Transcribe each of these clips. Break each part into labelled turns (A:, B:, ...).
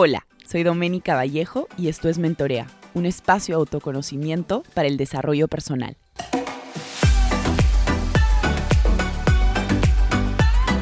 A: Hola, soy Doménica Vallejo y esto es Mentorea, un espacio de autoconocimiento para el desarrollo personal.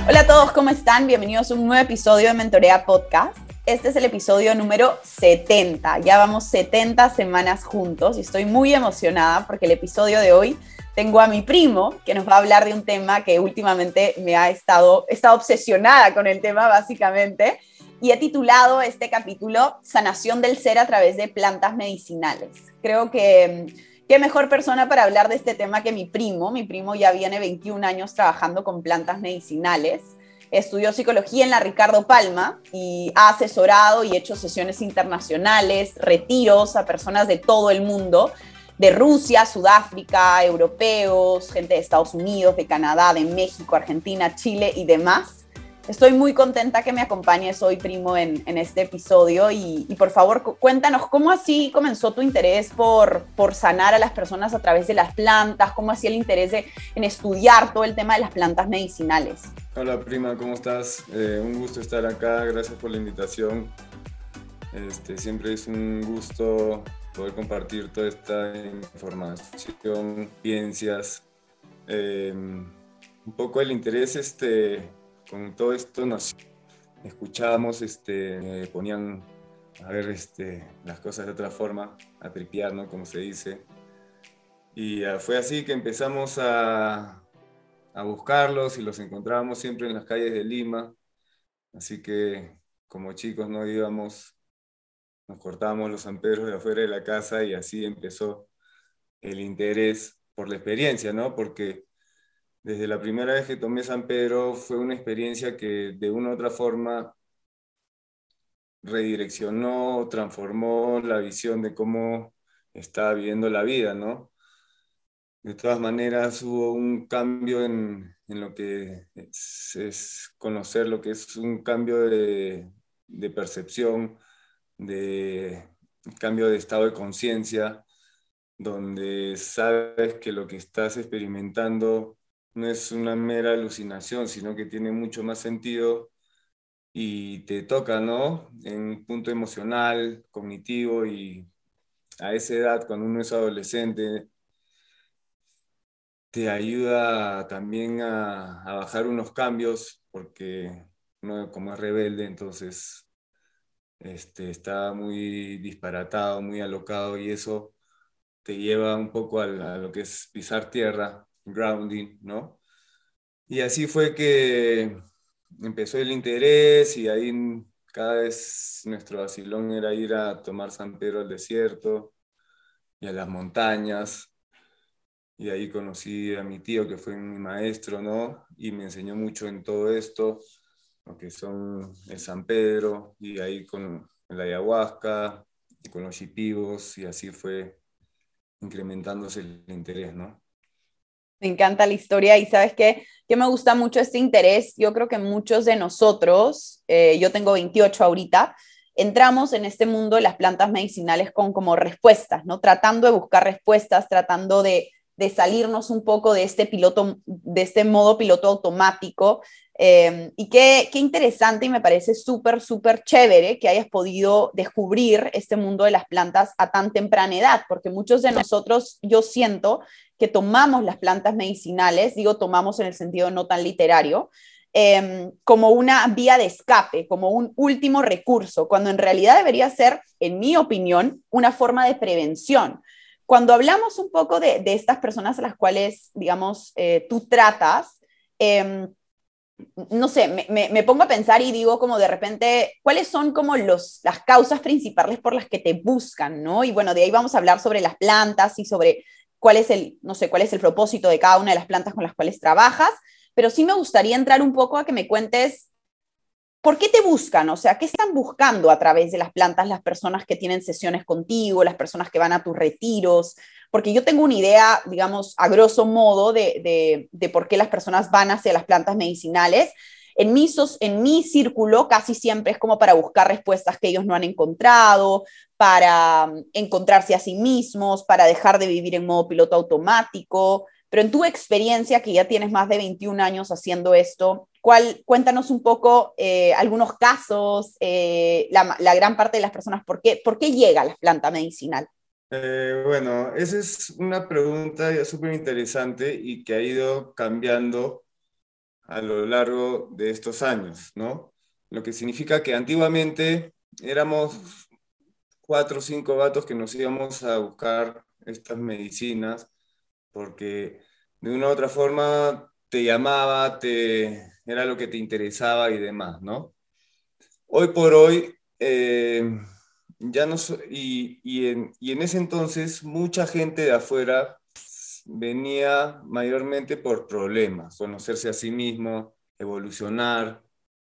A: Hola a todos, ¿cómo están? Bienvenidos a un nuevo episodio de Mentorea Podcast. Este es el episodio número 70. Ya vamos 70 semanas juntos y estoy muy emocionada porque el episodio de hoy tengo a mi primo que nos va a hablar de un tema que últimamente me ha estado, he estado obsesionada con el tema básicamente y he titulado este capítulo Sanación del ser a través de plantas medicinales. Creo que mm, qué mejor persona para hablar de este tema que mi primo. Mi primo ya viene 21 años trabajando con plantas medicinales. Estudió psicología en la Ricardo Palma y ha asesorado y hecho sesiones internacionales, retiros a personas de todo el mundo, de Rusia, Sudáfrica, europeos, gente de Estados Unidos, de Canadá, de México, Argentina, Chile y demás. Estoy muy contenta que me acompañes hoy, primo, en, este episodio y, por favor cuéntanos cómo así comenzó tu interés por, por sanar a las personas a través de las plantas, cómo así el interés en estudiar todo el tema de las plantas medicinales.
B: Hola, prima, ¿cómo estás? Eh, un gusto estar acá, gracias por la invitación. Este, siempre es un gusto poder compartir toda esta información, ciencias. Eh, un poco el interés este, con todo esto nos escuchábamos, este, ponían a ver este, las cosas de otra forma, a tripear, ¿no? Como se dice. Y ah, fue así que empezamos a, a buscarlos y los encontrábamos siempre en las calles de Lima. Así que como chicos no íbamos, nos cortábamos los amperos de afuera de la casa y así empezó el interés por la experiencia, ¿no? Porque desde la primera vez que tomé San Pedro fue una experiencia que de una u otra forma redireccionó, transformó la visión de cómo estaba viviendo la vida, ¿no? De todas maneras hubo un cambio en, lo que es, conocer lo que es un cambio de, de percepción, de cambio de estado de conciencia, donde sabes que lo que estás experimentando no es una mera alucinación, sino que tiene mucho más sentido y te toca, ¿no? En un punto emocional, cognitivo y a esa edad, cuando uno es adolescente, te ayuda también a, bajar unos cambios, porque uno como es rebelde, entonces este, está muy disparatado, muy alocado y eso te lleva un poco a lo que es pisar tierra grounding, ¿no? Y así fue que empezó el interés y ahí cada vez nuestro vacilón era ir a tomar San Pedro al desierto y a las montañas. Y ahí conocí a mi tío que fue mi maestro, ¿no? Y me enseñó mucho en todo esto, lo que son el San Pedro y ahí con la ayahuasca y con los chipivos y así fue incrementándose el interés, ¿no?
A: Me encanta la historia y sabes que me gusta mucho este interés. Yo creo que muchos de nosotros, eh, yo tengo 28 ahorita, entramos en este mundo de las plantas medicinales con como respuestas, ¿no? Tratando de buscar respuestas, tratando de, de salirnos un poco de este piloto, de este modo piloto automático Em, y qué, qué, interesante y me parece súper, súper chévere que hayas podido descubrir este mundo de las plantas a tan temprana edad, porque muchos de nosotros, yo siento que tomamos las plantas medicinales, digo tomamos en el sentido no tan literario, em, como una vía de escape, como un último recurso, cuando en realidad debería ser, en mi opinión, una forma de prevención. Cuando hablamos un poco de, de estas personas a las cuales, digamos, eh, tú tratas, eh, no sé, me, pongo a pensar y digo como de repente, ¿cuáles son como los, las causas principales por las que te buscan, ¿no? Y bueno, de ahí vamos a hablar sobre las plantas y sobre cuál es el, no sé, cuál es el propósito de cada una de las plantas con las cuales trabajas, pero sí me gustaría entrar un poco a que me cuentes ¿Por qué te buscan? O sea, ¿qué están buscando a través de las plantas las personas que tienen sesiones contigo, las personas que van a tus retiros? Porque yo tengo una idea, digamos, a grosso modo de, por qué las personas van hacia las plantas medicinales. En mi, en mi círculo casi siempre es como para buscar respuestas que ellos no han encontrado, para mm, encontrarse a sí mismos, para dejar de vivir en modo piloto automático, pero en tu experiencia, que ya tienes más de 21 años haciendo esto, ¿cuál, cuéntanos un poco eh, algunos casos, eh, la, gran parte de las personas, ¿por qué, por qué llega a la planta medicinal?
B: Eh, bueno, esa es una pregunta súper interesante y que ha ido cambiando a lo largo de estos años, ¿no? Lo que significa que antiguamente éramos cuatro o cinco gatos que nos íbamos a buscar estas medicinas porque de una u otra forma te llamaba, te, era lo que te interesaba y demás, ¿no? Hoy por hoy, eh, ya no, y, y, en, y en ese entonces mucha gente de afuera venía mayormente por problemas, conocerse a sí mismo, evolucionar,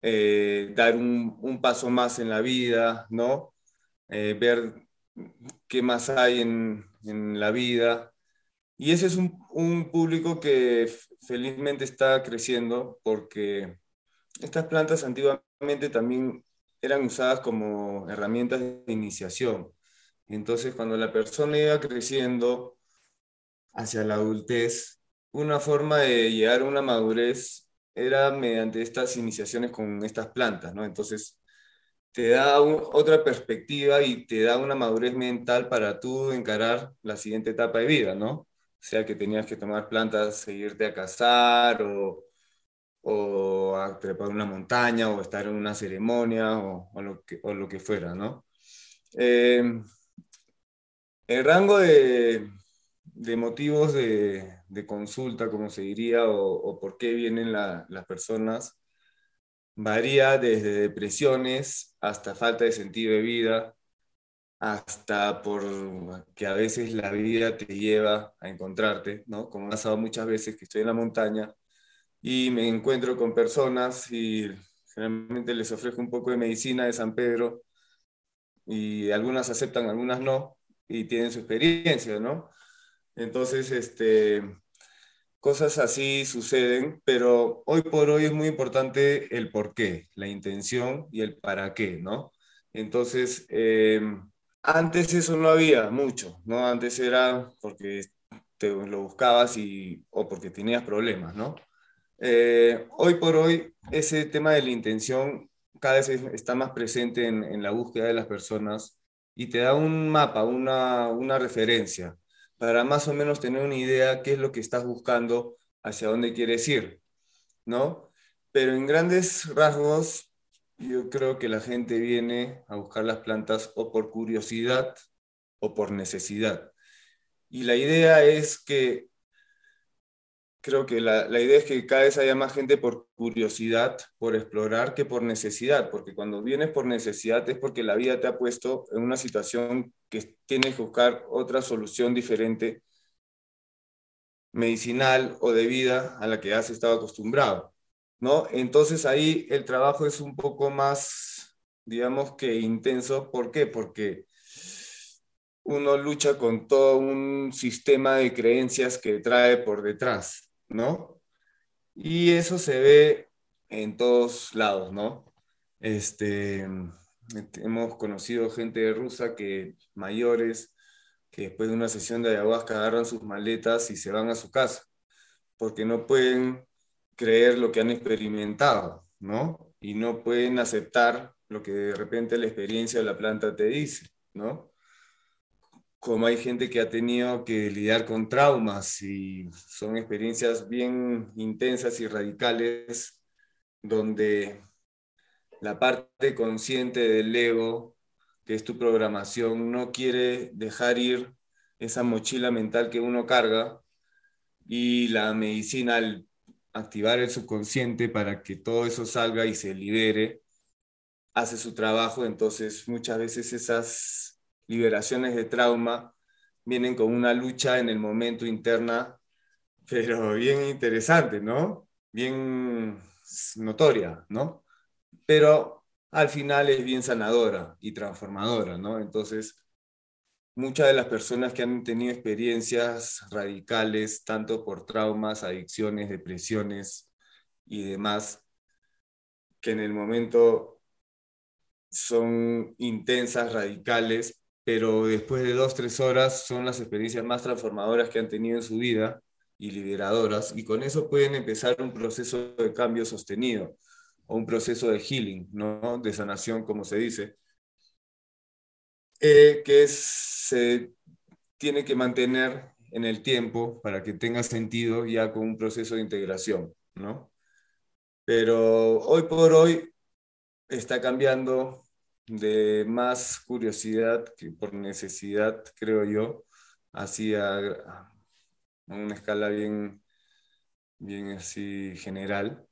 B: eh, dar un, paso más en la vida, ¿no? Eh, ver qué más hay en, en la vida. Y ese es un, un, público que felizmente está creciendo porque estas plantas antiguamente también eran usadas como herramientas de iniciación. Entonces, cuando la persona iba creciendo hacia la adultez, una forma de llegar a una madurez era mediante estas iniciaciones con estas plantas, ¿no? Entonces, te da otra perspectiva y te da una madurez mental para tú encarar la siguiente etapa de vida, ¿no? Sea que tenías que tomar plantas, seguirte a cazar o, o a trepar una montaña o estar en una ceremonia o, o, lo, que, o lo, que, fuera, ¿no? Eh, el rango de, de motivos de, de, consulta, como se diría, o, o por qué vienen la, las personas, varía desde depresiones hasta falta de sentido de vida, hasta por que a veces la vida te lleva a encontrarte, ¿no? Como ha pasado muchas veces que estoy en la montaña y me encuentro con personas y generalmente les ofrezco un poco de medicina de San Pedro y algunas aceptan, algunas no y tienen su experiencia, ¿no? Entonces, este, cosas así suceden, pero hoy por hoy es muy importante el por qué, la intención y el para qué, ¿no? Entonces, eh, antes eso no había mucho, ¿no? Antes era porque te lo buscabas y, o porque tenías problemas, ¿no? Eh, hoy por hoy ese tema de la intención cada vez está más presente en, en, la búsqueda de las personas y te da un mapa, una, una referencia para más o menos tener una idea qué es lo que estás buscando, hacia dónde quieres ir, ¿no? Pero en grandes rasgos yo creo que la gente viene a buscar las plantas o por curiosidad o por necesidad. Y la idea es que, creo que la, la, idea es que cada vez haya más gente por curiosidad, por explorar, que por necesidad, porque cuando vienes por necesidad es porque la vida te ha puesto en una situación que tienes que buscar otra solución diferente, medicinal o de vida a la que has estado acostumbrado. ¿No? Entonces ahí el trabajo es un poco más, digamos que intenso. ¿Por qué? Porque uno lucha con todo un sistema de creencias que trae por detrás, ¿no? Y eso se ve en todos lados, ¿no? Este, hemos conocido gente rusa que mayores que después de una sesión de ayahuasca agarran sus maletas y se van a su casa, porque no pueden creer lo que han experimentado, ¿no? Y no pueden aceptar lo que de repente la experiencia de la planta te dice, ¿no? Como hay gente que ha tenido que lidiar con traumas y son experiencias bien intensas y radicales donde la parte consciente del ego, que es tu programación, no quiere dejar ir esa mochila mental que uno carga y la medicina, al activar el subconsciente para que todo eso salga y se libere, hace su trabajo, entonces muchas veces esas liberaciones de trauma vienen con una lucha en el momento interna, pero bien interesante, ¿no? Bien notoria, ¿no? Pero al final es bien sanadora y transformadora, ¿no? Entonces, muchas de las personas que han tenido experiencias radicales, tanto por traumas, adicciones, depresiones y demás, que en el momento son intensas, radicales, pero después de dos, tres horas son las experiencias más transformadoras que han tenido en su vida y liberadoras, y con eso pueden empezar un proceso de cambio sostenido o un proceso de healing, ¿no? de sanación, como se dice, eh, que se tiene que mantener en el tiempo para que tenga sentido ya con un proceso de integración, ¿no? Pero hoy por hoy está cambiando de más curiosidad que por necesidad, creo yo, hacia una escala bien, bien así general.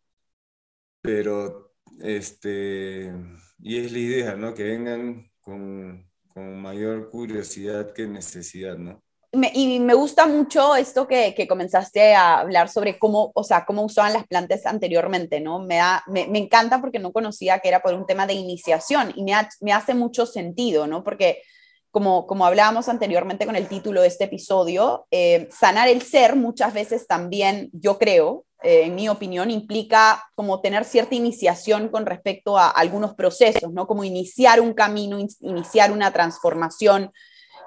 B: Pero, este, y es la idea, ¿no? Que vengan con, con mayor curiosidad que necesidad, ¿no?
A: y me gusta mucho esto que, que, comenzaste a hablar sobre cómo, o sea, cómo usaban las plantas anteriormente, ¿no? Me, da, me, me, encanta porque no conocía que era por un tema de iniciación y me, me hace mucho sentido, ¿no? Porque como, como hablábamos anteriormente con el título de este episodio, eh, sanar el ser muchas veces también, yo creo, eh, en mi opinión, implica como tener cierta iniciación con respecto a algunos procesos, ¿no? Como iniciar un camino, in, iniciar una transformación,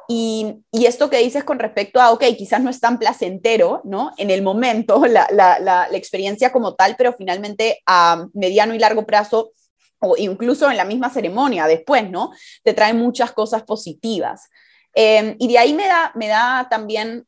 A: y, y, esto que dices con respecto a, ok, quizás no es tan placentero, ¿no? En el momento, la, la, la, la experiencia como tal, pero finalmente a mediano y largo plazo, o incluso en la misma ceremonia después, ¿no? Te trae muchas cosas positivas. Eh, y de ahí me da, me da también,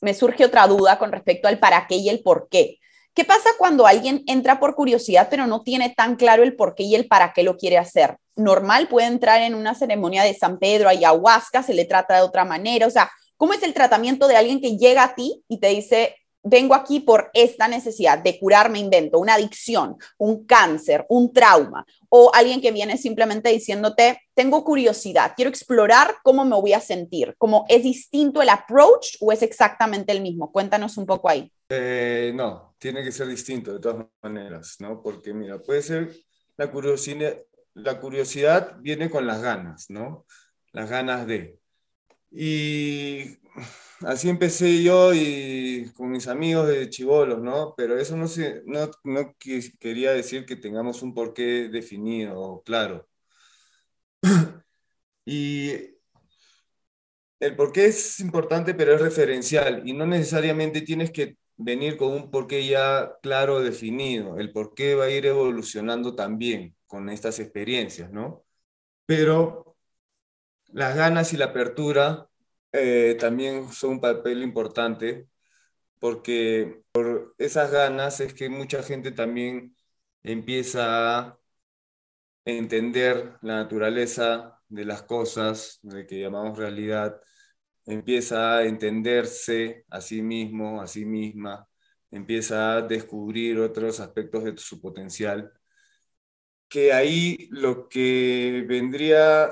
A: me surge otra duda con respecto al para qué y el por qué. ¿Qué pasa cuando alguien entra por curiosidad pero no tiene tan claro el por qué y el para qué lo quiere hacer? Normal puede entrar en una ceremonia de San Pedro, ayahuasca, se le trata de otra manera. O sea, ¿cómo es el tratamiento de alguien que llega a ti y te dice, vengo aquí por esta necesidad de curarme, invento, una adicción, un cáncer, un trauma, o alguien que viene simplemente diciéndote, tengo curiosidad, quiero explorar cómo me voy a sentir, ¿cómo es distinto el approach o es exactamente el mismo? Cuéntanos un poco ahí.
B: Eh, no, tiene que ser distinto de todas maneras, ¿no? Porque mira, puede ser la curiosidad, la curiosidad viene con las ganas, ¿no? Las ganas de. Y así empecé yo y con mis amigos de chivolos, ¿no? Pero eso no, se, no, no quería decir que tengamos un porqué definido o claro. y el porqué es importante, pero es referencial y no necesariamente tienes que venir con un porqué ya claro definido. El porqué va a ir evolucionando también con estas experiencias, ¿no? Pero las ganas y la apertura eh, también son un papel importante porque por esas ganas es que mucha gente también empieza a entender la naturaleza de las cosas, de que llamamos realidad, empieza a entenderse a sí mismo, a sí misma, empieza a descubrir otros aspectos de su potencial, que ahí lo que vendría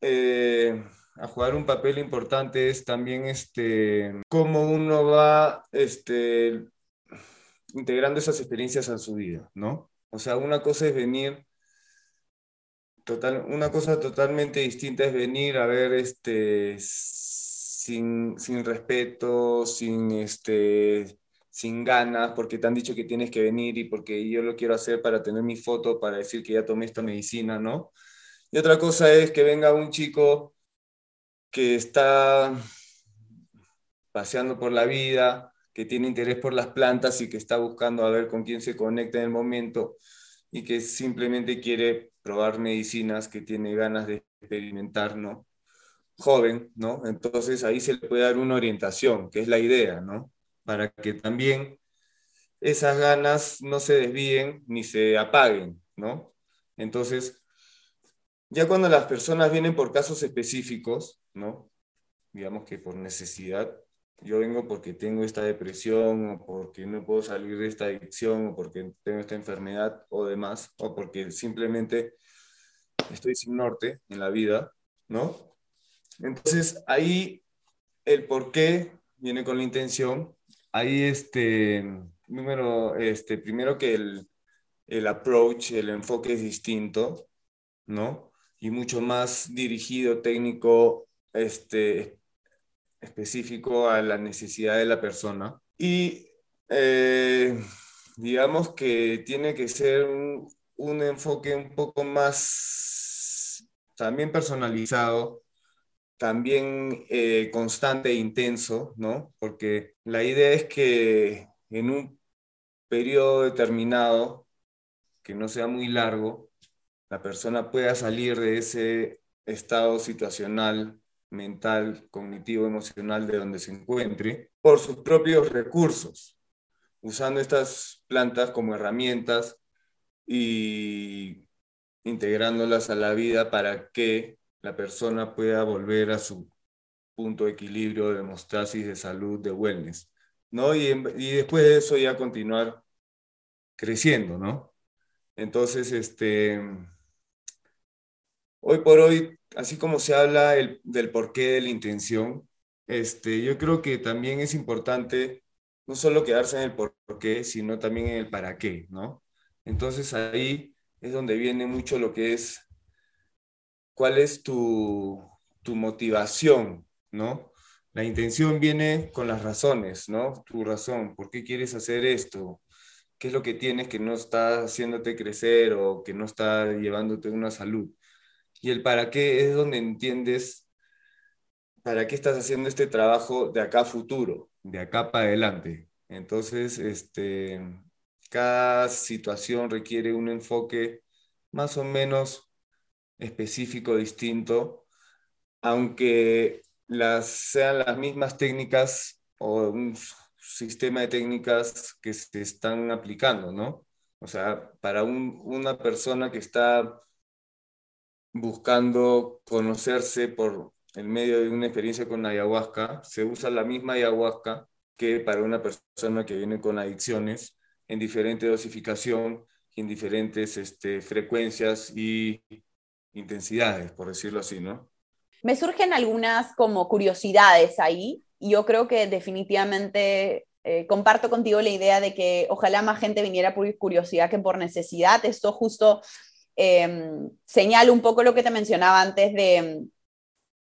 B: eh, a jugar un papel importante es también este, cómo uno va este, integrando esas experiencias a su vida, ¿no? O sea, una cosa es venir Total, una cosa totalmente distinta es venir a ver este, sin, sin respeto, sin, este, sin ganas, porque te han dicho que tienes que venir y porque yo lo quiero hacer para tener mi foto, para decir que ya tomé esta medicina, ¿no? Y otra cosa es que venga un chico que está paseando por la vida, que tiene interés por las plantas y que está buscando a ver con quién se conecta en el momento y que simplemente quiere probar medicinas, que tiene ganas de experimentar, ¿no? Joven, ¿no? Entonces ahí se le puede dar una orientación, que es la idea, ¿no? Para que también esas ganas no se desvíen ni se apaguen, ¿no? Entonces, ya cuando las personas vienen por casos específicos, ¿no? Digamos que por necesidad, yo vengo porque tengo esta depresión o porque no puedo salir de esta adicción o porque tengo esta enfermedad o demás, o porque simplemente estoy sin norte en la vida, ¿no? Entonces, ahí el por qué viene con la intención. Ahí, este, número, este, primero que el, el approach, el enfoque es distinto, ¿no? Y mucho más dirigido, técnico, este, específico a la necesidad de la persona. Y eh, digamos que tiene que ser un, un, enfoque un poco más también personalizado también eh, constante e intenso, ¿no? Porque la idea es que en un periodo determinado, que no sea muy largo, la persona pueda salir de ese estado situacional, mental, cognitivo, emocional de donde se encuentre, por sus propios recursos, usando estas plantas como herramientas y integrándolas a la vida para que la persona pueda volver a su punto de equilibrio, de hemostasis, de salud, de wellness, ¿no? Y, después de eso ya continuar creciendo, ¿no? Entonces, este, hoy por hoy, así como se habla del porqué de la intención, este, yo creo que también es importante no solo quedarse en el porqué, sino también en el para qué, ¿no? Entonces ahí es donde viene mucho lo que es cuál es tu, tu motivación, ¿no? La intención viene con las razones, ¿no? Tu razón, ¿por qué quieres hacer esto? ¿Qué es lo que tienes que no está haciéndote crecer o que no está llevándote una salud? Y el para qué es donde entiendes para qué estás haciendo este trabajo de acá a futuro, de acá para adelante. Entonces, este, cada situación requiere un enfoque más o menos específico, distinto, aunque las, sean las mismas técnicas o un sistema de técnicas que se están aplicando, ¿no? O sea, para una persona que está buscando conocerse por el medio de una experiencia con ayahuasca, se usa la misma ayahuasca que para una persona que viene con adicciones en diferente dosificación, en diferentes este, frecuencias y intensidades, por decirlo así, ¿no?
A: Me surgen algunas como curiosidades ahí. Yo creo que definitivamente eh, comparto contigo la idea de que ojalá más gente viniera por curiosidad que por necesidad. Esto justo eh, señala un poco lo que te mencionaba antes de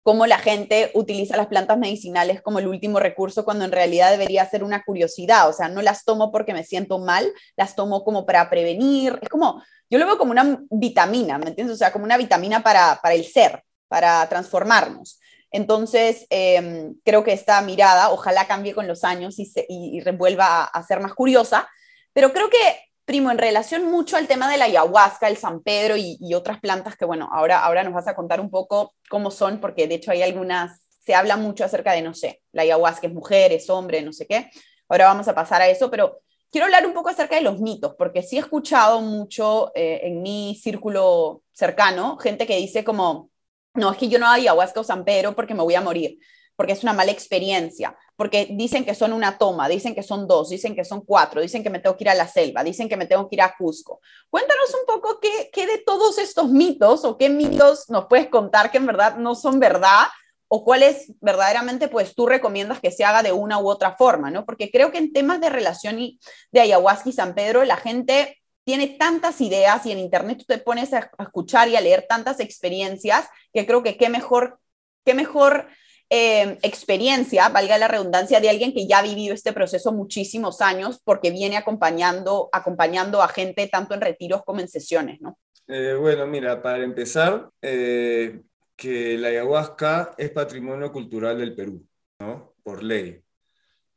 A: cómo la gente utiliza las plantas medicinales como el último recurso cuando en realidad debería ser una curiosidad. O sea, no las tomo porque me siento mal, las tomo como para prevenir. Es como, yo lo veo como una vitamina, ¿me entiendes? O sea, como una vitamina para, para el ser, para transformarnos. Entonces, em, creo que esta mirada ojalá cambie con los años y, se, y, revuelva a, a ser más curiosa, pero creo que primo, en relación mucho al tema de la ayahuasca, el San Pedro y, otras plantas que, bueno, ahora, ahora nos vas a contar un poco cómo son, porque de hecho hay algunas, se habla mucho acerca de, no sé, la ayahuasca es mujer, es hombre, no sé qué. Ahora vamos a pasar a eso, pero quiero hablar un poco acerca de los mitos, porque sí he escuchado mucho eh, en mi círculo cercano gente que dice como, no, es que yo no hago ayahuasca o San Pedro porque me voy a morir porque es una mala experiencia, porque dicen que son una toma, dicen que son dos, dicen que son cuatro, dicen que me tengo que ir a la selva, dicen que me tengo que ir a Cusco. Cuéntanos un poco qué, qué de todos estos mitos o qué mitos nos puedes contar que en verdad no son verdad o cuáles verdaderamente pues tú recomiendas que se haga de una u otra forma, ¿no? Porque creo que en temas de relación y de ayahuasca y San Pedro la gente tiene tantas ideas y en internet tú te pones a, escuchar y a leer tantas experiencias que creo que qué mejor qué mejor Em, experiencia, valga la redundancia, de alguien que ya ha vivido este proceso muchísimos años porque viene acompañando, acompañando a gente tanto en retiros como en sesiones, ¿no?
B: Eh, bueno, mira, para empezar, eh, que la ayahuasca es patrimonio cultural del Perú, ¿no? Por ley.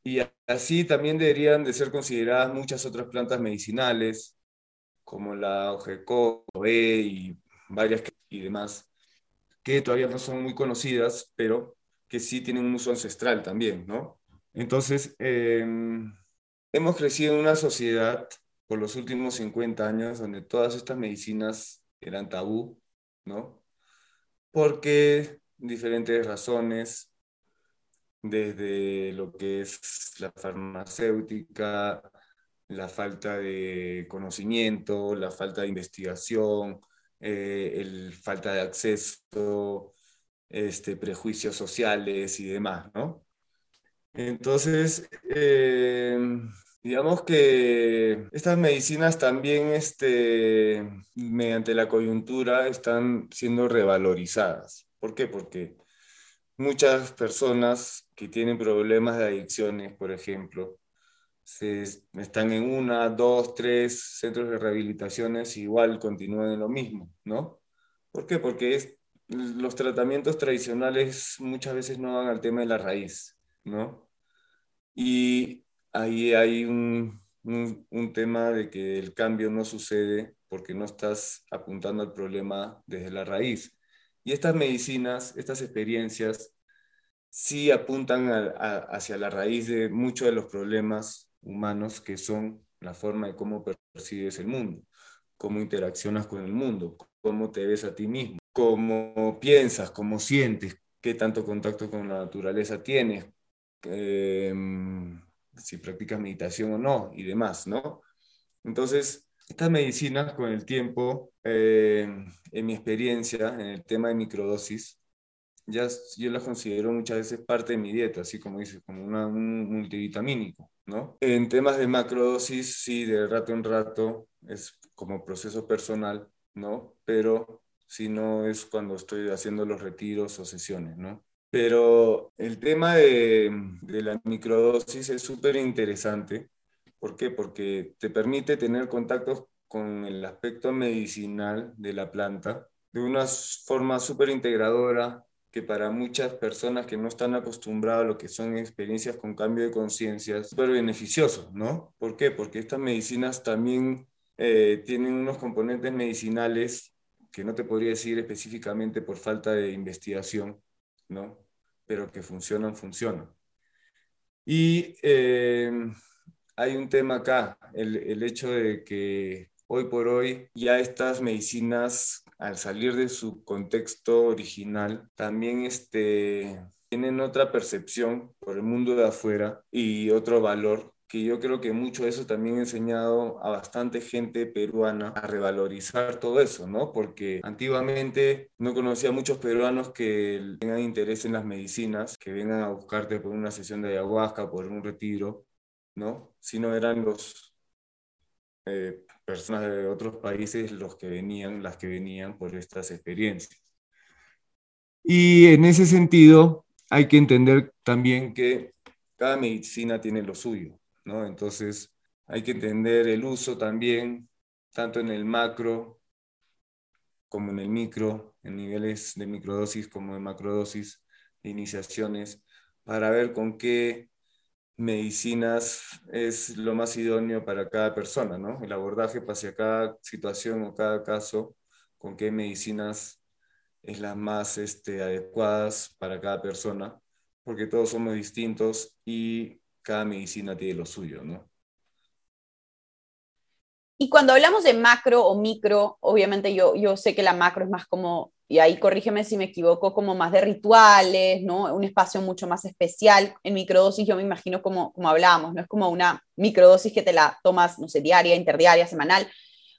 B: Y así también deberían de ser consideradas muchas otras plantas medicinales, como la ojeco, y varias y demás, que todavía no son muy conocidas, pero que sí tienen un uso ancestral también, ¿no? Entonces, em, hemos crecido en una sociedad por los últimos 50 años donde todas estas medicinas eran tabú, ¿no? Porque diferentes razones, desde lo que es la farmacéutica, la falta de conocimiento, la falta de investigación, eh, el falta de acceso, este, prejuicios sociales y demás, ¿no? Entonces, eh, digamos que estas medicinas también, este, mediante la coyuntura, están siendo revalorizadas. ¿Por qué? Porque muchas personas que tienen problemas de adicciones, por ejemplo, se, están en una, dos, tres centros de rehabilitaciones, igual continúan en lo mismo, ¿no? ¿Por qué? Porque es los tratamientos tradicionales muchas veces no van al tema de la raíz, ¿no? Y ahí hay un, un, tema de que el cambio no sucede porque no estás apuntando al problema desde la raíz. Y estas medicinas, estas experiencias, sí apuntan hacia la raíz de muchos de los problemas humanos que son la forma de cómo percibes el mundo, cómo interaccionas con el mundo, cómo te ves a ti mismo, cómo piensas, cómo sientes, qué tanto contacto con la naturaleza tienes, em, si practicas meditación o no y demás, ¿no? Entonces, estas medicinas con el tiempo, em, en mi experiencia en el tema de microdosis, ya yo las considero muchas veces parte de mi dieta, así como dices, como un multivitamínico, ¿no? En temas de macrodosis, sí, de rato en rato, es como proceso personal, ¿no? Pero si no es cuando estoy haciendo los retiros o sesiones, ¿no? Pero el tema de, de la microdosis es súper interesante. ¿Por qué? Porque te permite tener contactos con el aspecto medicinal de la planta de una forma súper integradora que para muchas personas que no están acostumbradas a lo que son experiencias con cambio de conciencia súper beneficioso, ¿no? ¿Por qué? Porque estas medicinas también eh, tienen unos componentes medicinales que no te podría decir específicamente por falta de investigación, ¿no? Pero que funcionan, funcionan. Y eh, hay un tema acá, el, el hecho de que hoy por hoy ya estas medicinas, al salir de su contexto original, también este, tienen otra percepción por el mundo de afuera y otro valor que yo creo que mucho de eso también ha enseñado a bastante gente peruana a revalorizar todo eso, ¿no? Porque antiguamente no conocía a muchos peruanos que tengan interés en las medicinas, que vengan a buscarte por una sesión de ayahuasca, por un retiro, ¿no? Sino eran los eh, personas de otros países los que venían, las que venían por estas experiencias. Y en ese sentido hay que entender también que cada medicina tiene lo suyo. Entonces hay que entender el uso también, tanto en el macro como en el micro, en niveles de microdosis como de macrodosis, de iniciaciones, para ver con qué medicinas es lo más idóneo para cada persona, ¿no? El abordaje hacia cada situación o cada caso, con qué medicinas es las más este, adecuadas para cada persona, porque todos somos distintos y cada medicina tiene lo suyo, ¿no?
A: Y cuando hablamos de macro o micro, obviamente yo, yo sé que la macro es más como, y ahí corrígeme si me equivoco, como más de rituales, ¿no? Un espacio mucho más especial. En microdosis yo me imagino como, como hablábamos, ¿no? Es como una microdosis que te la tomas, no sé, diaria, interdiaria, semanal.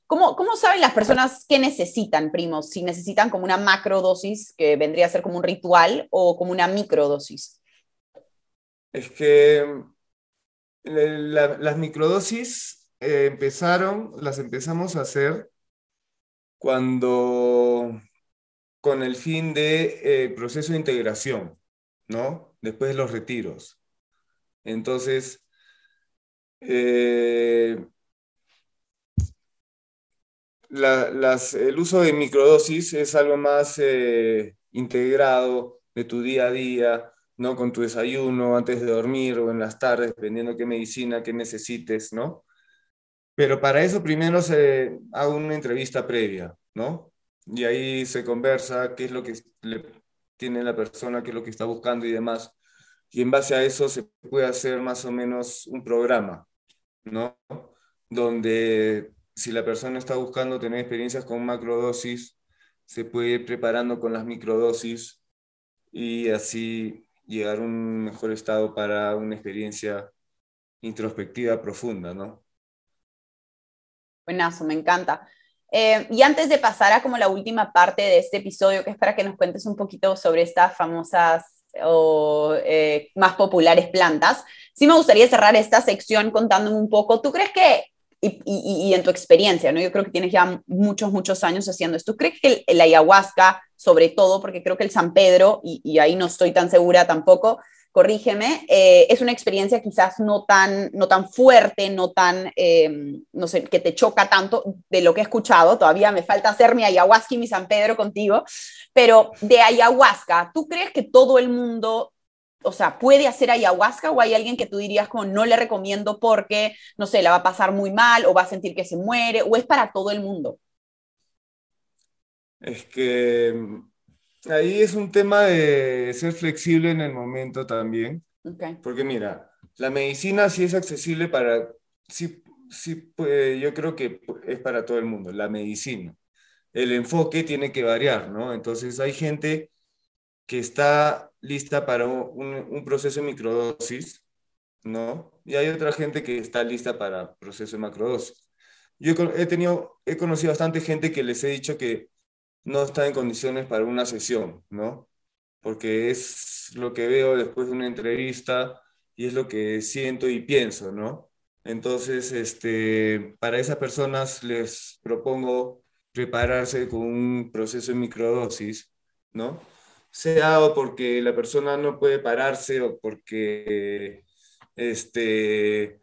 A: ¿Cómo, ¿Cómo saben las personas qué necesitan, primos? Si necesitan como una macrodosis, que vendría a ser como un ritual, o como una microdosis.
B: Es que las microdosis eh, empezaron, las empezamos a hacer cuando con el fin de eh, proceso de integración, ¿no? Después de los retiros. Entonces, eh, el uso de microdosis es algo más integrado de tu día a día, ¿no? Con tu desayuno, antes de dormir o en las tardes, dependiendo qué medicina, qué necesites, ¿no? Pero para eso primero se hace una entrevista previa, ¿no? Y ahí se conversa qué es lo que tiene la persona, qué es lo que está buscando y demás. Y en base a eso se puede hacer más o menos un programa, ¿no? Donde si la persona está buscando tener experiencias con macrodosis, se puede ir preparando con las microdosis y así llegar a un mejor estado para una experiencia introspectiva profunda, ¿no?
A: Buenazo, me encanta. Eh, y antes de pasar a como la última parte de este episodio, que es para que nos cuentes un poquito sobre estas famosas o eh, más populares plantas, sí me gustaría cerrar esta sección contándome un poco, ¿tú crees que y, en tu experiencia, ¿no? Yo creo que tienes ya muchos, muchos años haciendo esto. ¿Crees que el, ayahuasca, sobre todo, porque creo que el San Pedro, y, ahí no estoy tan segura tampoco, corrígeme, eh, es una experiencia quizás no tan, no tan fuerte, no tan, em, no sé, que te choca tanto de lo que he escuchado, todavía me falta hacer mi ayahuasca y mi San Pedro contigo, pero de ayahuasca, ¿tú crees que todo el mundo o sea, puede hacer ayahuasca o hay alguien que tú dirías como no le recomiendo porque, no sé, la va a pasar muy mal o va a sentir que se muere o es para todo el mundo?
B: Es que mm, ahí es un tema de ser flexible en el momento también. Porque mira, la medicina sí es accesible para, sí, sí, pues, yo creo que es para todo el mundo, la medicina. El enfoque tiene que variar, ¿no? Entonces hay gente que está lista para un, proceso de microdosis, ¿no? Y hay otra gente que está lista para proceso de macrodosis. Yo he, tenido, he conocido bastante gente que les he dicho que no está en condiciones para una sesión, ¿no? Porque es lo que veo después de una entrevista y es lo que siento y pienso, ¿no? Entonces, este, para esas personas les propongo prepararse con un proceso de microdosis, ¿no? Sea o porque la persona no puede pararse o porque este,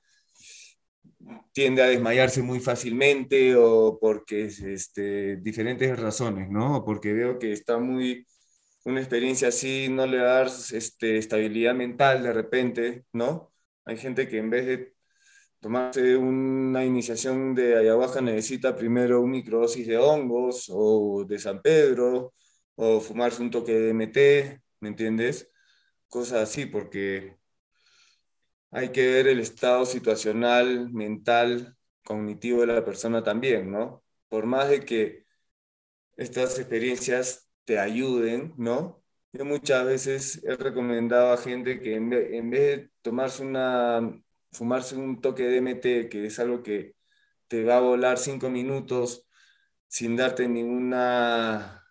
B: tiende a desmayarse muy fácilmente o porque este, diferentes razones, ¿no? O porque veo que está muy, una experiencia así no le da este, estabilidad mental de repente, ¿no? Hay gente que en vez de tomarse una iniciación de ayahuasca necesita primero un microdosis de hongos o de San Pedro o fumarse un toque de MT, ¿me entiendes? Cosas así, porque hay que ver el estado situacional, mental, cognitivo de la persona también, ¿no? Por más de que estas experiencias te ayuden, ¿no? Yo muchas veces he recomendado a gente que en vez, en de tomarse una, fumarse un toque de MT, que es algo que te va a volar cinco minutos sin darte ninguna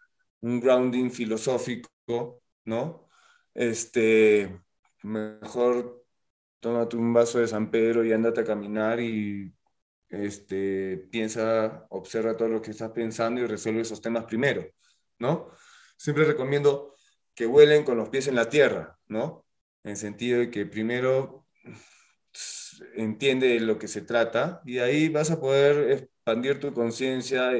B: un grounding filosófico, ¿no? Este, mejor tómate un vaso de San Pedro y ándate a caminar y este, piensa, observa todo lo que estás pensando y resuelve esos temas primero, ¿no? Siempre recomiendo que vuelen con los pies en la tierra, ¿no? En sentido de que primero entiende de lo que se trata y ahí vas a poder expandir tu conciencia,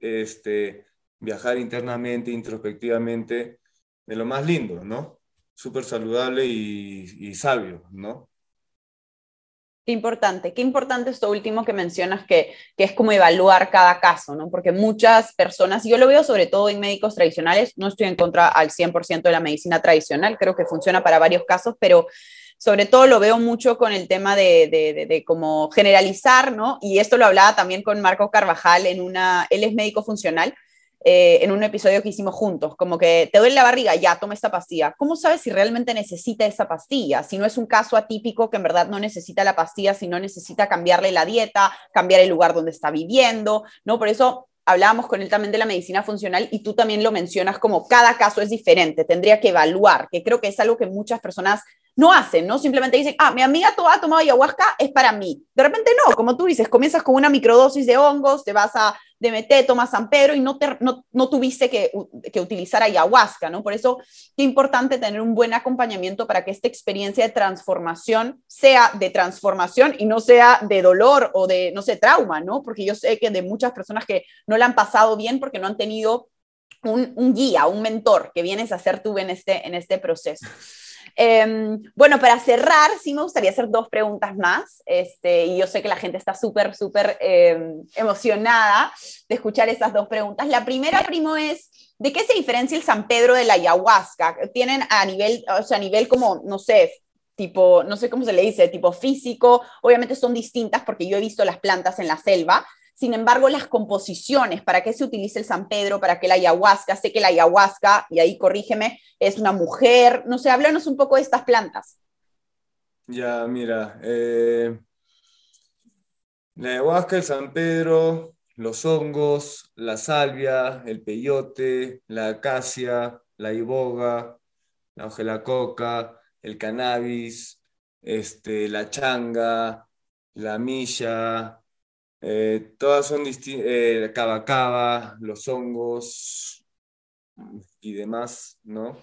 B: este, viajar internamente, introspectivamente, de lo más lindo, ¿no? Súper saludable y, sabio, ¿no?
A: Qué importante, qué importante esto último que mencionas, que, que, es como evaluar cada caso, ¿no? Porque muchas personas, y yo lo veo sobre todo en médicos tradicionales, no estoy en contra al 100% de la medicina tradicional, creo que funciona para varios casos, pero sobre todo lo veo mucho con el tema de, de, de, como generalizar, ¿no? Y esto lo hablaba también con Marco Carvajal en una, él es médico funcional, eh, en un episodio que hicimos juntos, como que te duele la barriga, ya, toma esta pastilla. ¿Cómo sabes si realmente necesita esa pastilla? Si no es un caso atípico que en verdad no necesita la pastilla, si no necesita cambiarle la dieta, cambiar el lugar donde está viviendo, ¿no? Por eso hablábamos con él también de la medicina funcional y tú también lo mencionas como cada caso es diferente, tendría que evaluar, que creo que es algo que muchas personas no hacen, ¿no? Simplemente dicen, ah, mi amiga ha tomado ayahuasca, es para mí. De repente no, como tú dices, comienzas con una microdosis de hongos, te vas a DMT, tomas San Pedro y no, te, no, no tuviste que, que, utilizar ayahuasca, ¿no? Por eso qué importante tener un buen acompañamiento para que esta experiencia de transformación sea de transformación y no sea de dolor o de, no sé, trauma, ¿no? Porque yo sé que de muchas personas que no la han pasado bien porque no han tenido un, un guía, un mentor que vienes a ser tú en este, en este proceso. Em, bueno, para cerrar, sí me gustaría hacer dos preguntas más. Este, y yo sé que la gente está súper, súper em, emocionada de escuchar esas dos preguntas. La primera, primo, es, ¿de qué se diferencia el San Pedro de la ayahuasca? ¿Tienen a nivel, o sea, a nivel como, no sé, tipo, no sé cómo se le dice, tipo físico? Obviamente son distintas porque yo he visto las plantas en la selva, sin embargo, las composiciones, ¿para qué se utiliza el San Pedro? ¿Para qué la ayahuasca? Sé que la ayahuasca, y ahí corrígeme, es una mujer. No sé, háblanos un poco de estas plantas.
B: Ya, mira, eh, la ayahuasca, el San Pedro, los hongos, la salvia, el peyote, la acacia, la iboga, la hoja coca, el cannabis, este, la changa, la milla, Eh, todas son distintas, eh, cava cava, los hongos y demás, ¿no?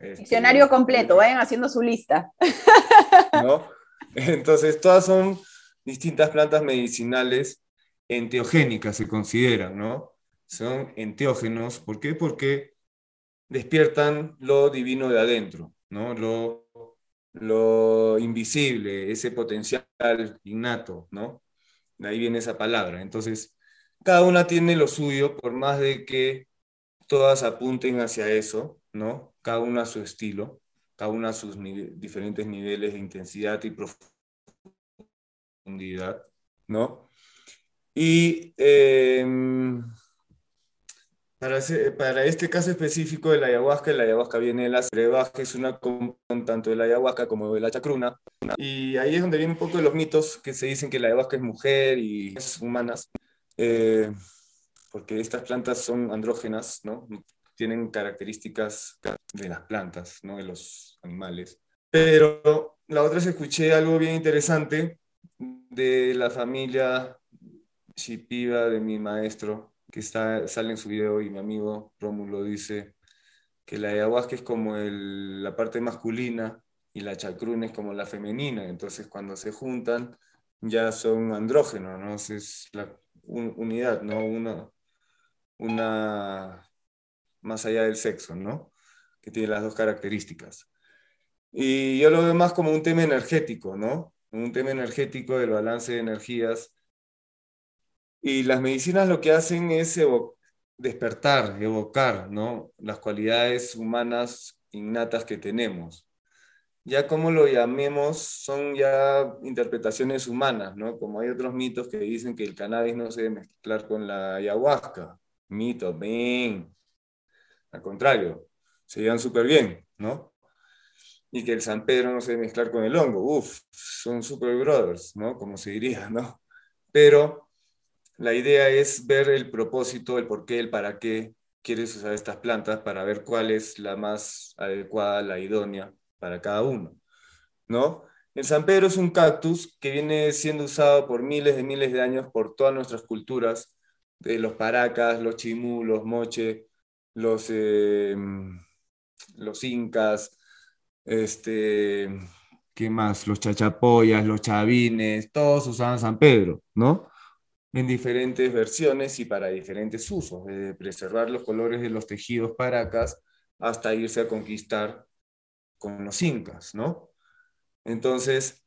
A: Este, Diccionario completo, vayan haciendo su lista.
B: ¿No? Entonces, todas son distintas plantas medicinales enteogénicas, se consideran, ¿no? Son enteógenos, ¿por qué? Porque despiertan lo divino de adentro, ¿no? Lo, lo invisible, ese potencial innato, ¿no? De ahí viene esa palabra. Entonces, cada una tiene lo suyo, por más de que todas apunten hacia eso, ¿no? Cada una a su estilo, cada una a sus diferentes niveles de intensidad y profundidad, ¿no? Y em, para, este caso específico de la ayahuasca, la ayahuasca viene de la que es una tanto de la ayahuasca como de la chacruna. Y ahí es donde viene un poco de los mitos que se dicen que la ayahuasca es mujer y es humanas, eh, porque estas plantas son andrógenas, ¿no? Tienen características de las plantas, ¿no? De los animales. Pero la otra es escuché algo bien interesante de la familia Shipiva de mi maestro, que está, sale en su video y mi amigo Rómulo dice que la ayahuasca es como la parte masculina y la chacruna es como la femenina. Entonces, cuando se juntan, ya son andrógenos, ¿no? Es la unidad, ¿no? Una, una más allá del sexo, ¿no? Que tiene las dos características. Y yo lo veo más como un tema energético, ¿no? Un tema energético del balance de energías. Y las medicinas lo que hacen es despertar, evocar, ¿no? Las cualidades humanas innatas que tenemos ya como lo llamemos, son ya interpretaciones humanas, ¿no? Como hay otros mitos que dicen que el cannabis no se debe mezclar con la ayahuasca. Mito, ven. Al contrario, se llevan súper bien, ¿no? Y que el San Pedro no se debe mezclar con el hongo. Uf, son super brothers, ¿no? Como se diría, ¿no? Pero la idea es ver el propósito, el por qué, el para qué quieres usar estas plantas para ver cuál es la más adecuada, la idónea para cada uno, ¿no? El San Pedro es un cactus que viene siendo usado por miles de miles de años por todas nuestras culturas, de los paracas, los chimú, los moche, los, eh, los incas, este, ¿qué más? Los chachapoyas, los chavines, todos usaban San Pedro, ¿no? En diferentes versiones y para diferentes usos, desde preservar los colores de los tejidos paracas hasta irse a conquistar con los incas, ¿no? Entonces,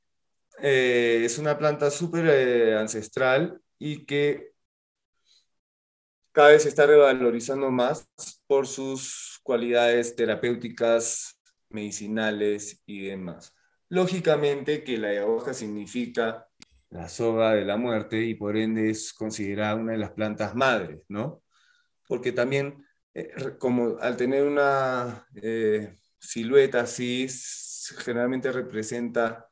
B: eh, es una planta súper eh, ancestral y que cada vez se está revalorizando más por sus cualidades terapéuticas, medicinales y demás. Lógicamente que la ayahuasca significa la soga de la muerte y por ende es considerada una de las plantas madres, ¿no? Porque también, eh, como al tener una silueta así generalmente representa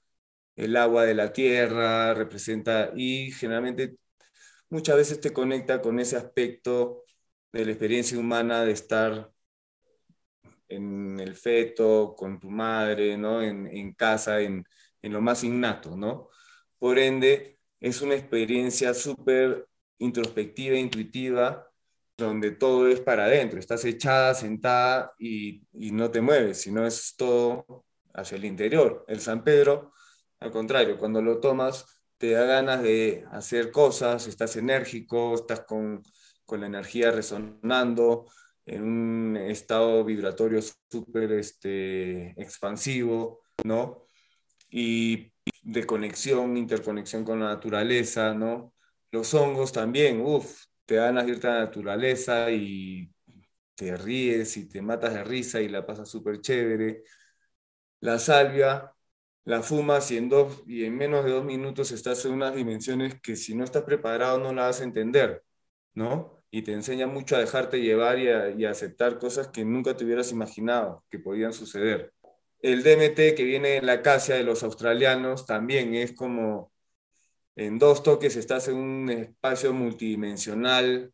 B: el agua de la tierra, representa y generalmente muchas veces te conecta con ese aspecto de la experiencia humana de estar en el feto, con tu madre, ¿no? en, casa, en, en, lo más innato. ¿no? Por ende, es una experiencia súper introspectiva, intuitiva, donde todo es para adentro, estás echada, sentada y, no te mueves, sino es todo hacia el interior. El San Pedro, al contrario, cuando lo tomas, te da ganas de hacer cosas, estás enérgico, estás con, la energía resonando, en un estado vibratorio súper este, expansivo, ¿no? Y de conexión, interconexión con la naturaleza, ¿no? Los hongos también, uff, te dan a cierta naturaleza y te ríes y te matas de risa y la pasas súper chévere. La salvia, la fumas y en, dos, y en menos de dos minutos estás en unas dimensiones que si no estás preparado no la vas a entender, ¿no? Y te enseña mucho a dejarte llevar y a aceptar cosas que nunca te hubieras imaginado que podían suceder. El DMT que viene en la acacia de los australianos también es como en dos toques estás en un espacio multidimensional,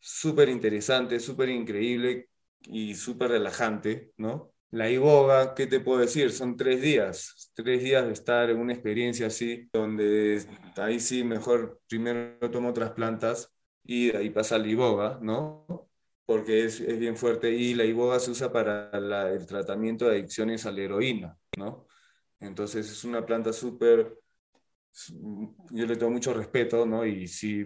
B: súper interesante, súper increíble y súper relajante, ¿no? La iboga, ¿qué te puedo decir? Son tres días, tres días de estar en una experiencia así, donde ahí sí mejor primero tomo otras plantas y de ahí pasa la iboga, ¿no? Porque es, es bien fuerte y la iboga se usa para el tratamiento de adicciones a la heroína, ¿no? Entonces es una planta súper, yo le tengo mucho respeto, ¿no? Y sí,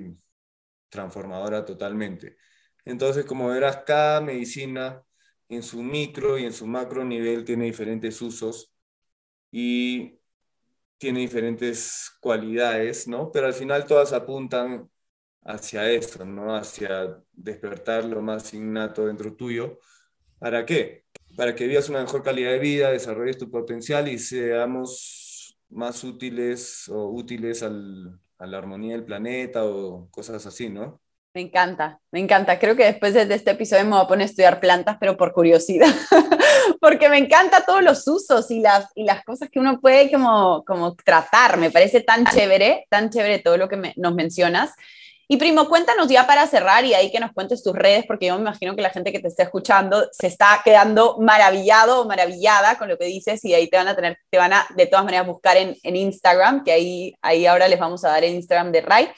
B: transformadora totalmente. Entonces, como verás, cada medicina en su micro y en su macro nivel tiene diferentes usos y tiene diferentes cualidades, ¿no? Pero al final todas apuntan hacia eso, ¿no? Hacia despertar lo más innato dentro tuyo. ¿Para qué? Para que vivas una mejor calidad de vida, desarrolles tu potencial y seamos más útiles o útiles al, a la armonía del planeta o cosas así, ¿no?
A: Me encanta, me encanta. Creo que después de este episodio me voy a poner a estudiar plantas, pero por curiosidad, porque me encanta todos los usos y las, y las cosas que uno puede como, como tratar. Me parece tan chévere, tan chévere todo lo que nos mencionas. Y primo, cuéntanos ya para cerrar y ahí que nos cuentes tus redes, porque yo me imagino que la gente que te está escuchando se está quedando maravillado o maravillada con lo que dices y ahí te van a tener, te van a de todas maneras buscar en, en Instagram, que ahí, ahí ahora les vamos a dar el Instagram de Ray.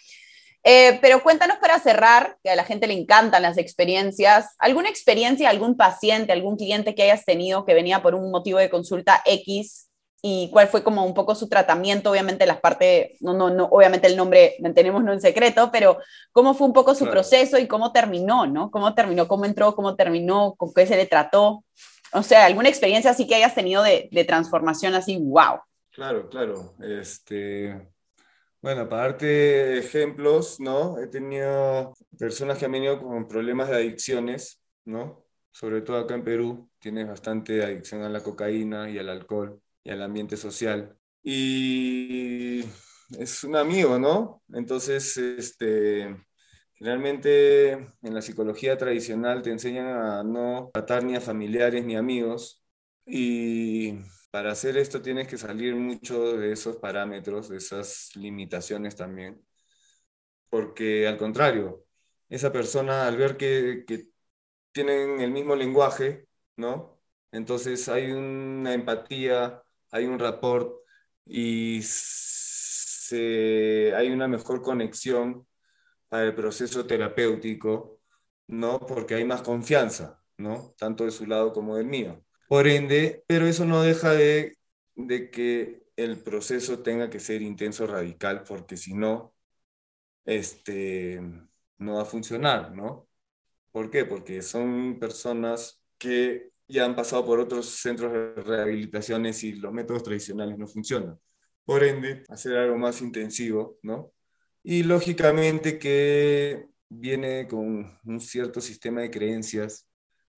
A: Eh, pero cuéntanos para cerrar, que a la gente le encantan las experiencias, alguna experiencia, algún paciente, algún cliente que hayas tenido que venía por un motivo de consulta X y cuál fue como un poco su tratamiento, obviamente las partes, no, no, no, obviamente el nombre mantenemos no en secreto, pero cómo fue un poco su proceso y cómo terminó, ¿no? ¿Cómo terminó, cómo entró, cómo terminó, con qué se le trató? O sea, alguna experiencia así que hayas tenido de, de transformación así, wow.
B: Claro, claro. Este, bueno, para darte ejemplos, ¿no? He tenido personas que han venido con problemas de adicciones, ¿no? Sobre todo acá en Perú, tienes bastante adicción a la cocaína y al alcohol y al ambiente social. Y es un amigo, ¿no? Entonces, este, generalmente en la psicología tradicional te enseñan a no tratar ni a familiares ni amigos. Y para hacer esto tienes que salir mucho de esos parámetros, de esas limitaciones también, porque al contrario, esa persona al ver que, tienen el mismo lenguaje, ¿no? Entonces hay una empatía, hay un rapport y hay una mejor conexión para el proceso terapéutico, ¿no? Porque hay más confianza, ¿no? Tanto de su lado como del mío. Por ende, pero eso no deja de, que el proceso tenga que ser intenso, radical, porque si no, este, no va a funcionar, ¿no? ¿Por qué? Porque son personas que ya han pasado por otros centros de rehabilitaciones y los métodos tradicionales no funcionan. Por ende, hacer algo más intensivo, ¿no? Y lógicamente que viene con un cierto sistema de creencias,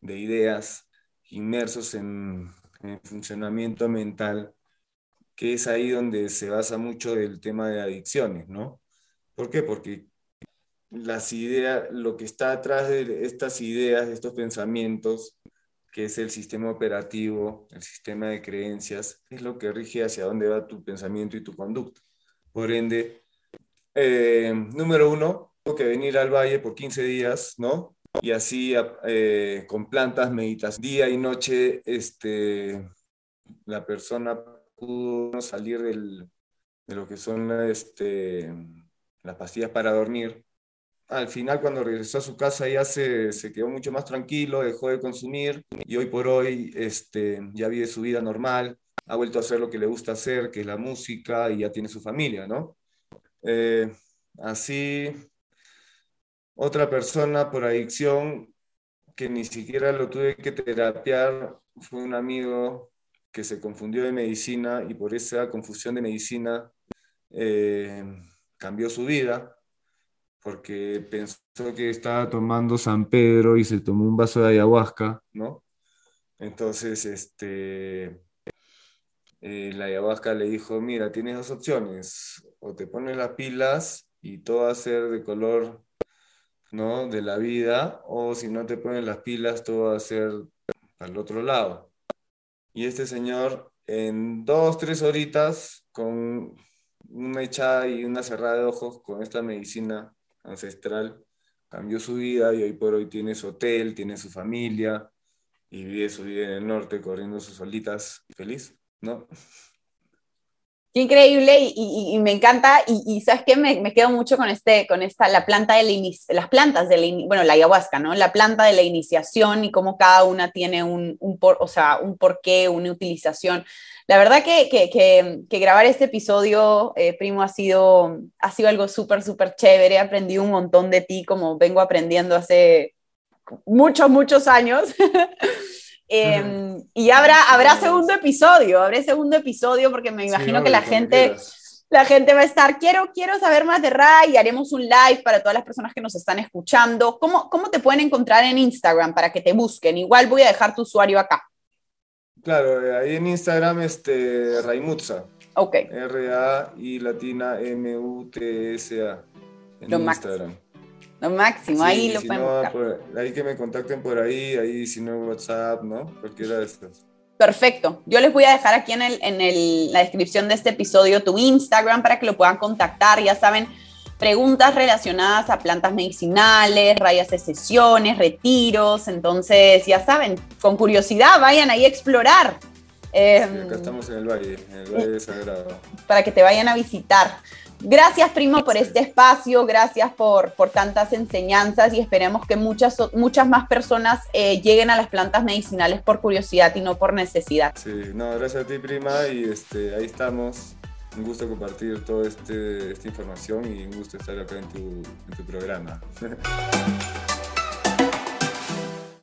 B: de ideas, inmersos en, funcionamiento mental, que es ahí donde se basa mucho el tema de adicciones, ¿no? ¿Por qué? Porque las ideas, lo que está atrás de estas ideas, de estos pensamientos, que es el sistema operativo, el sistema de creencias, es lo que rige hacia dónde va tu pensamiento y tu conducta. Por ende, eh, número uno, tengo que venir al valle por 15 días, ¿no? y así eh, con plantas meditas día y noche, este, la persona pudo salir de lo que son este, las pastillas para dormir. Al final, cuando regresó a su casa, ya se, se, quedó mucho más tranquilo, dejó de consumir y hoy por hoy este, ya vive su vida normal, ha vuelto a hacer lo que le gusta hacer, que es la música, y ya tiene su familia, ¿no? Eh, así otra persona por adicción que ni siquiera lo tuve que terapiar fue un amigo que se confundió de medicina y por esa confusión de medicina eh, cambió su vida porque pensó que estaba tomando San Pedro y se tomó un vaso de ayahuasca, ¿no? Entonces, este, eh, la ayahuasca le dijo, mira, tienes dos opciones, o te pones las pilas y todo va a ser de color ¿no? de la vida, o si no te pones las pilas, todo va a ser al otro lado. Y este señor, en dos, tres horitas, con una echada y una cerrada de ojos, con esta medicina ancestral, cambió su vida y hoy por hoy tiene su hotel, tiene su familia, y vive su vida en el norte corriendo sus solitas, feliz, ¿no?
A: Qué increíble y, me encanta y, sabes qué, me, me, quedo mucho con este, con esta, la planta de la las plantas de la, bueno, la ayahuasca, ¿no? La planta de la iniciación y cómo cada una tiene un, un por, o sea, un porqué, una utilización. La verdad que, que, que, grabar este episodio, eh, primo, ha sido, ha sido algo súper, súper chévere. He aprendido un montón de ti, como vengo aprendiendo hace muchos, muchos años. Em, y habrá, habrá segundo episodio, habrá segundo episodio porque me imagino que la gente, la gente va a estar, quiero, quiero saber más de Ray y haremos un live para todas las personas que nos están escuchando. ¿Cómo, ¿Cómo te pueden encontrar en Instagram para que te busquen? Igual voy a dejar tu usuario acá.
B: Claro, eh, ahí en Instagram, este, Raimutsa.
A: Ok.
B: R-A y latina M-U-T-S-A. En Instagram.
A: Lo máximo, ahí lo pueden buscar.
B: ahí que me contacten por ahí, ahí si no WhatsApp, ¿no? Cualquiera de estos.
A: Perfecto. Yo les voy a dejar aquí en, el, en el, la descripción de este episodio tu Instagram para que lo puedan contactar. Ya saben, preguntas relacionadas a plantas medicinales, rayas de sesiones, retiros. Entonces, ya saben, con curiosidad vayan ahí a explorar.
B: acá em, estamos en el valle, en el Valle de Sagrado.
A: Para que te vayan a visitar. Gracias, primo, por este espacio, gracias por, por tantas enseñanzas y esperemos que muchas, muchas más personas eh, lleguen a las plantas medicinales por curiosidad y no por necesidad.
B: Sí, no, gracias a ti, prima, y este, ahí estamos. Un gusto compartir toda este, esta información y un gusto estar acá en tu, en tu programa.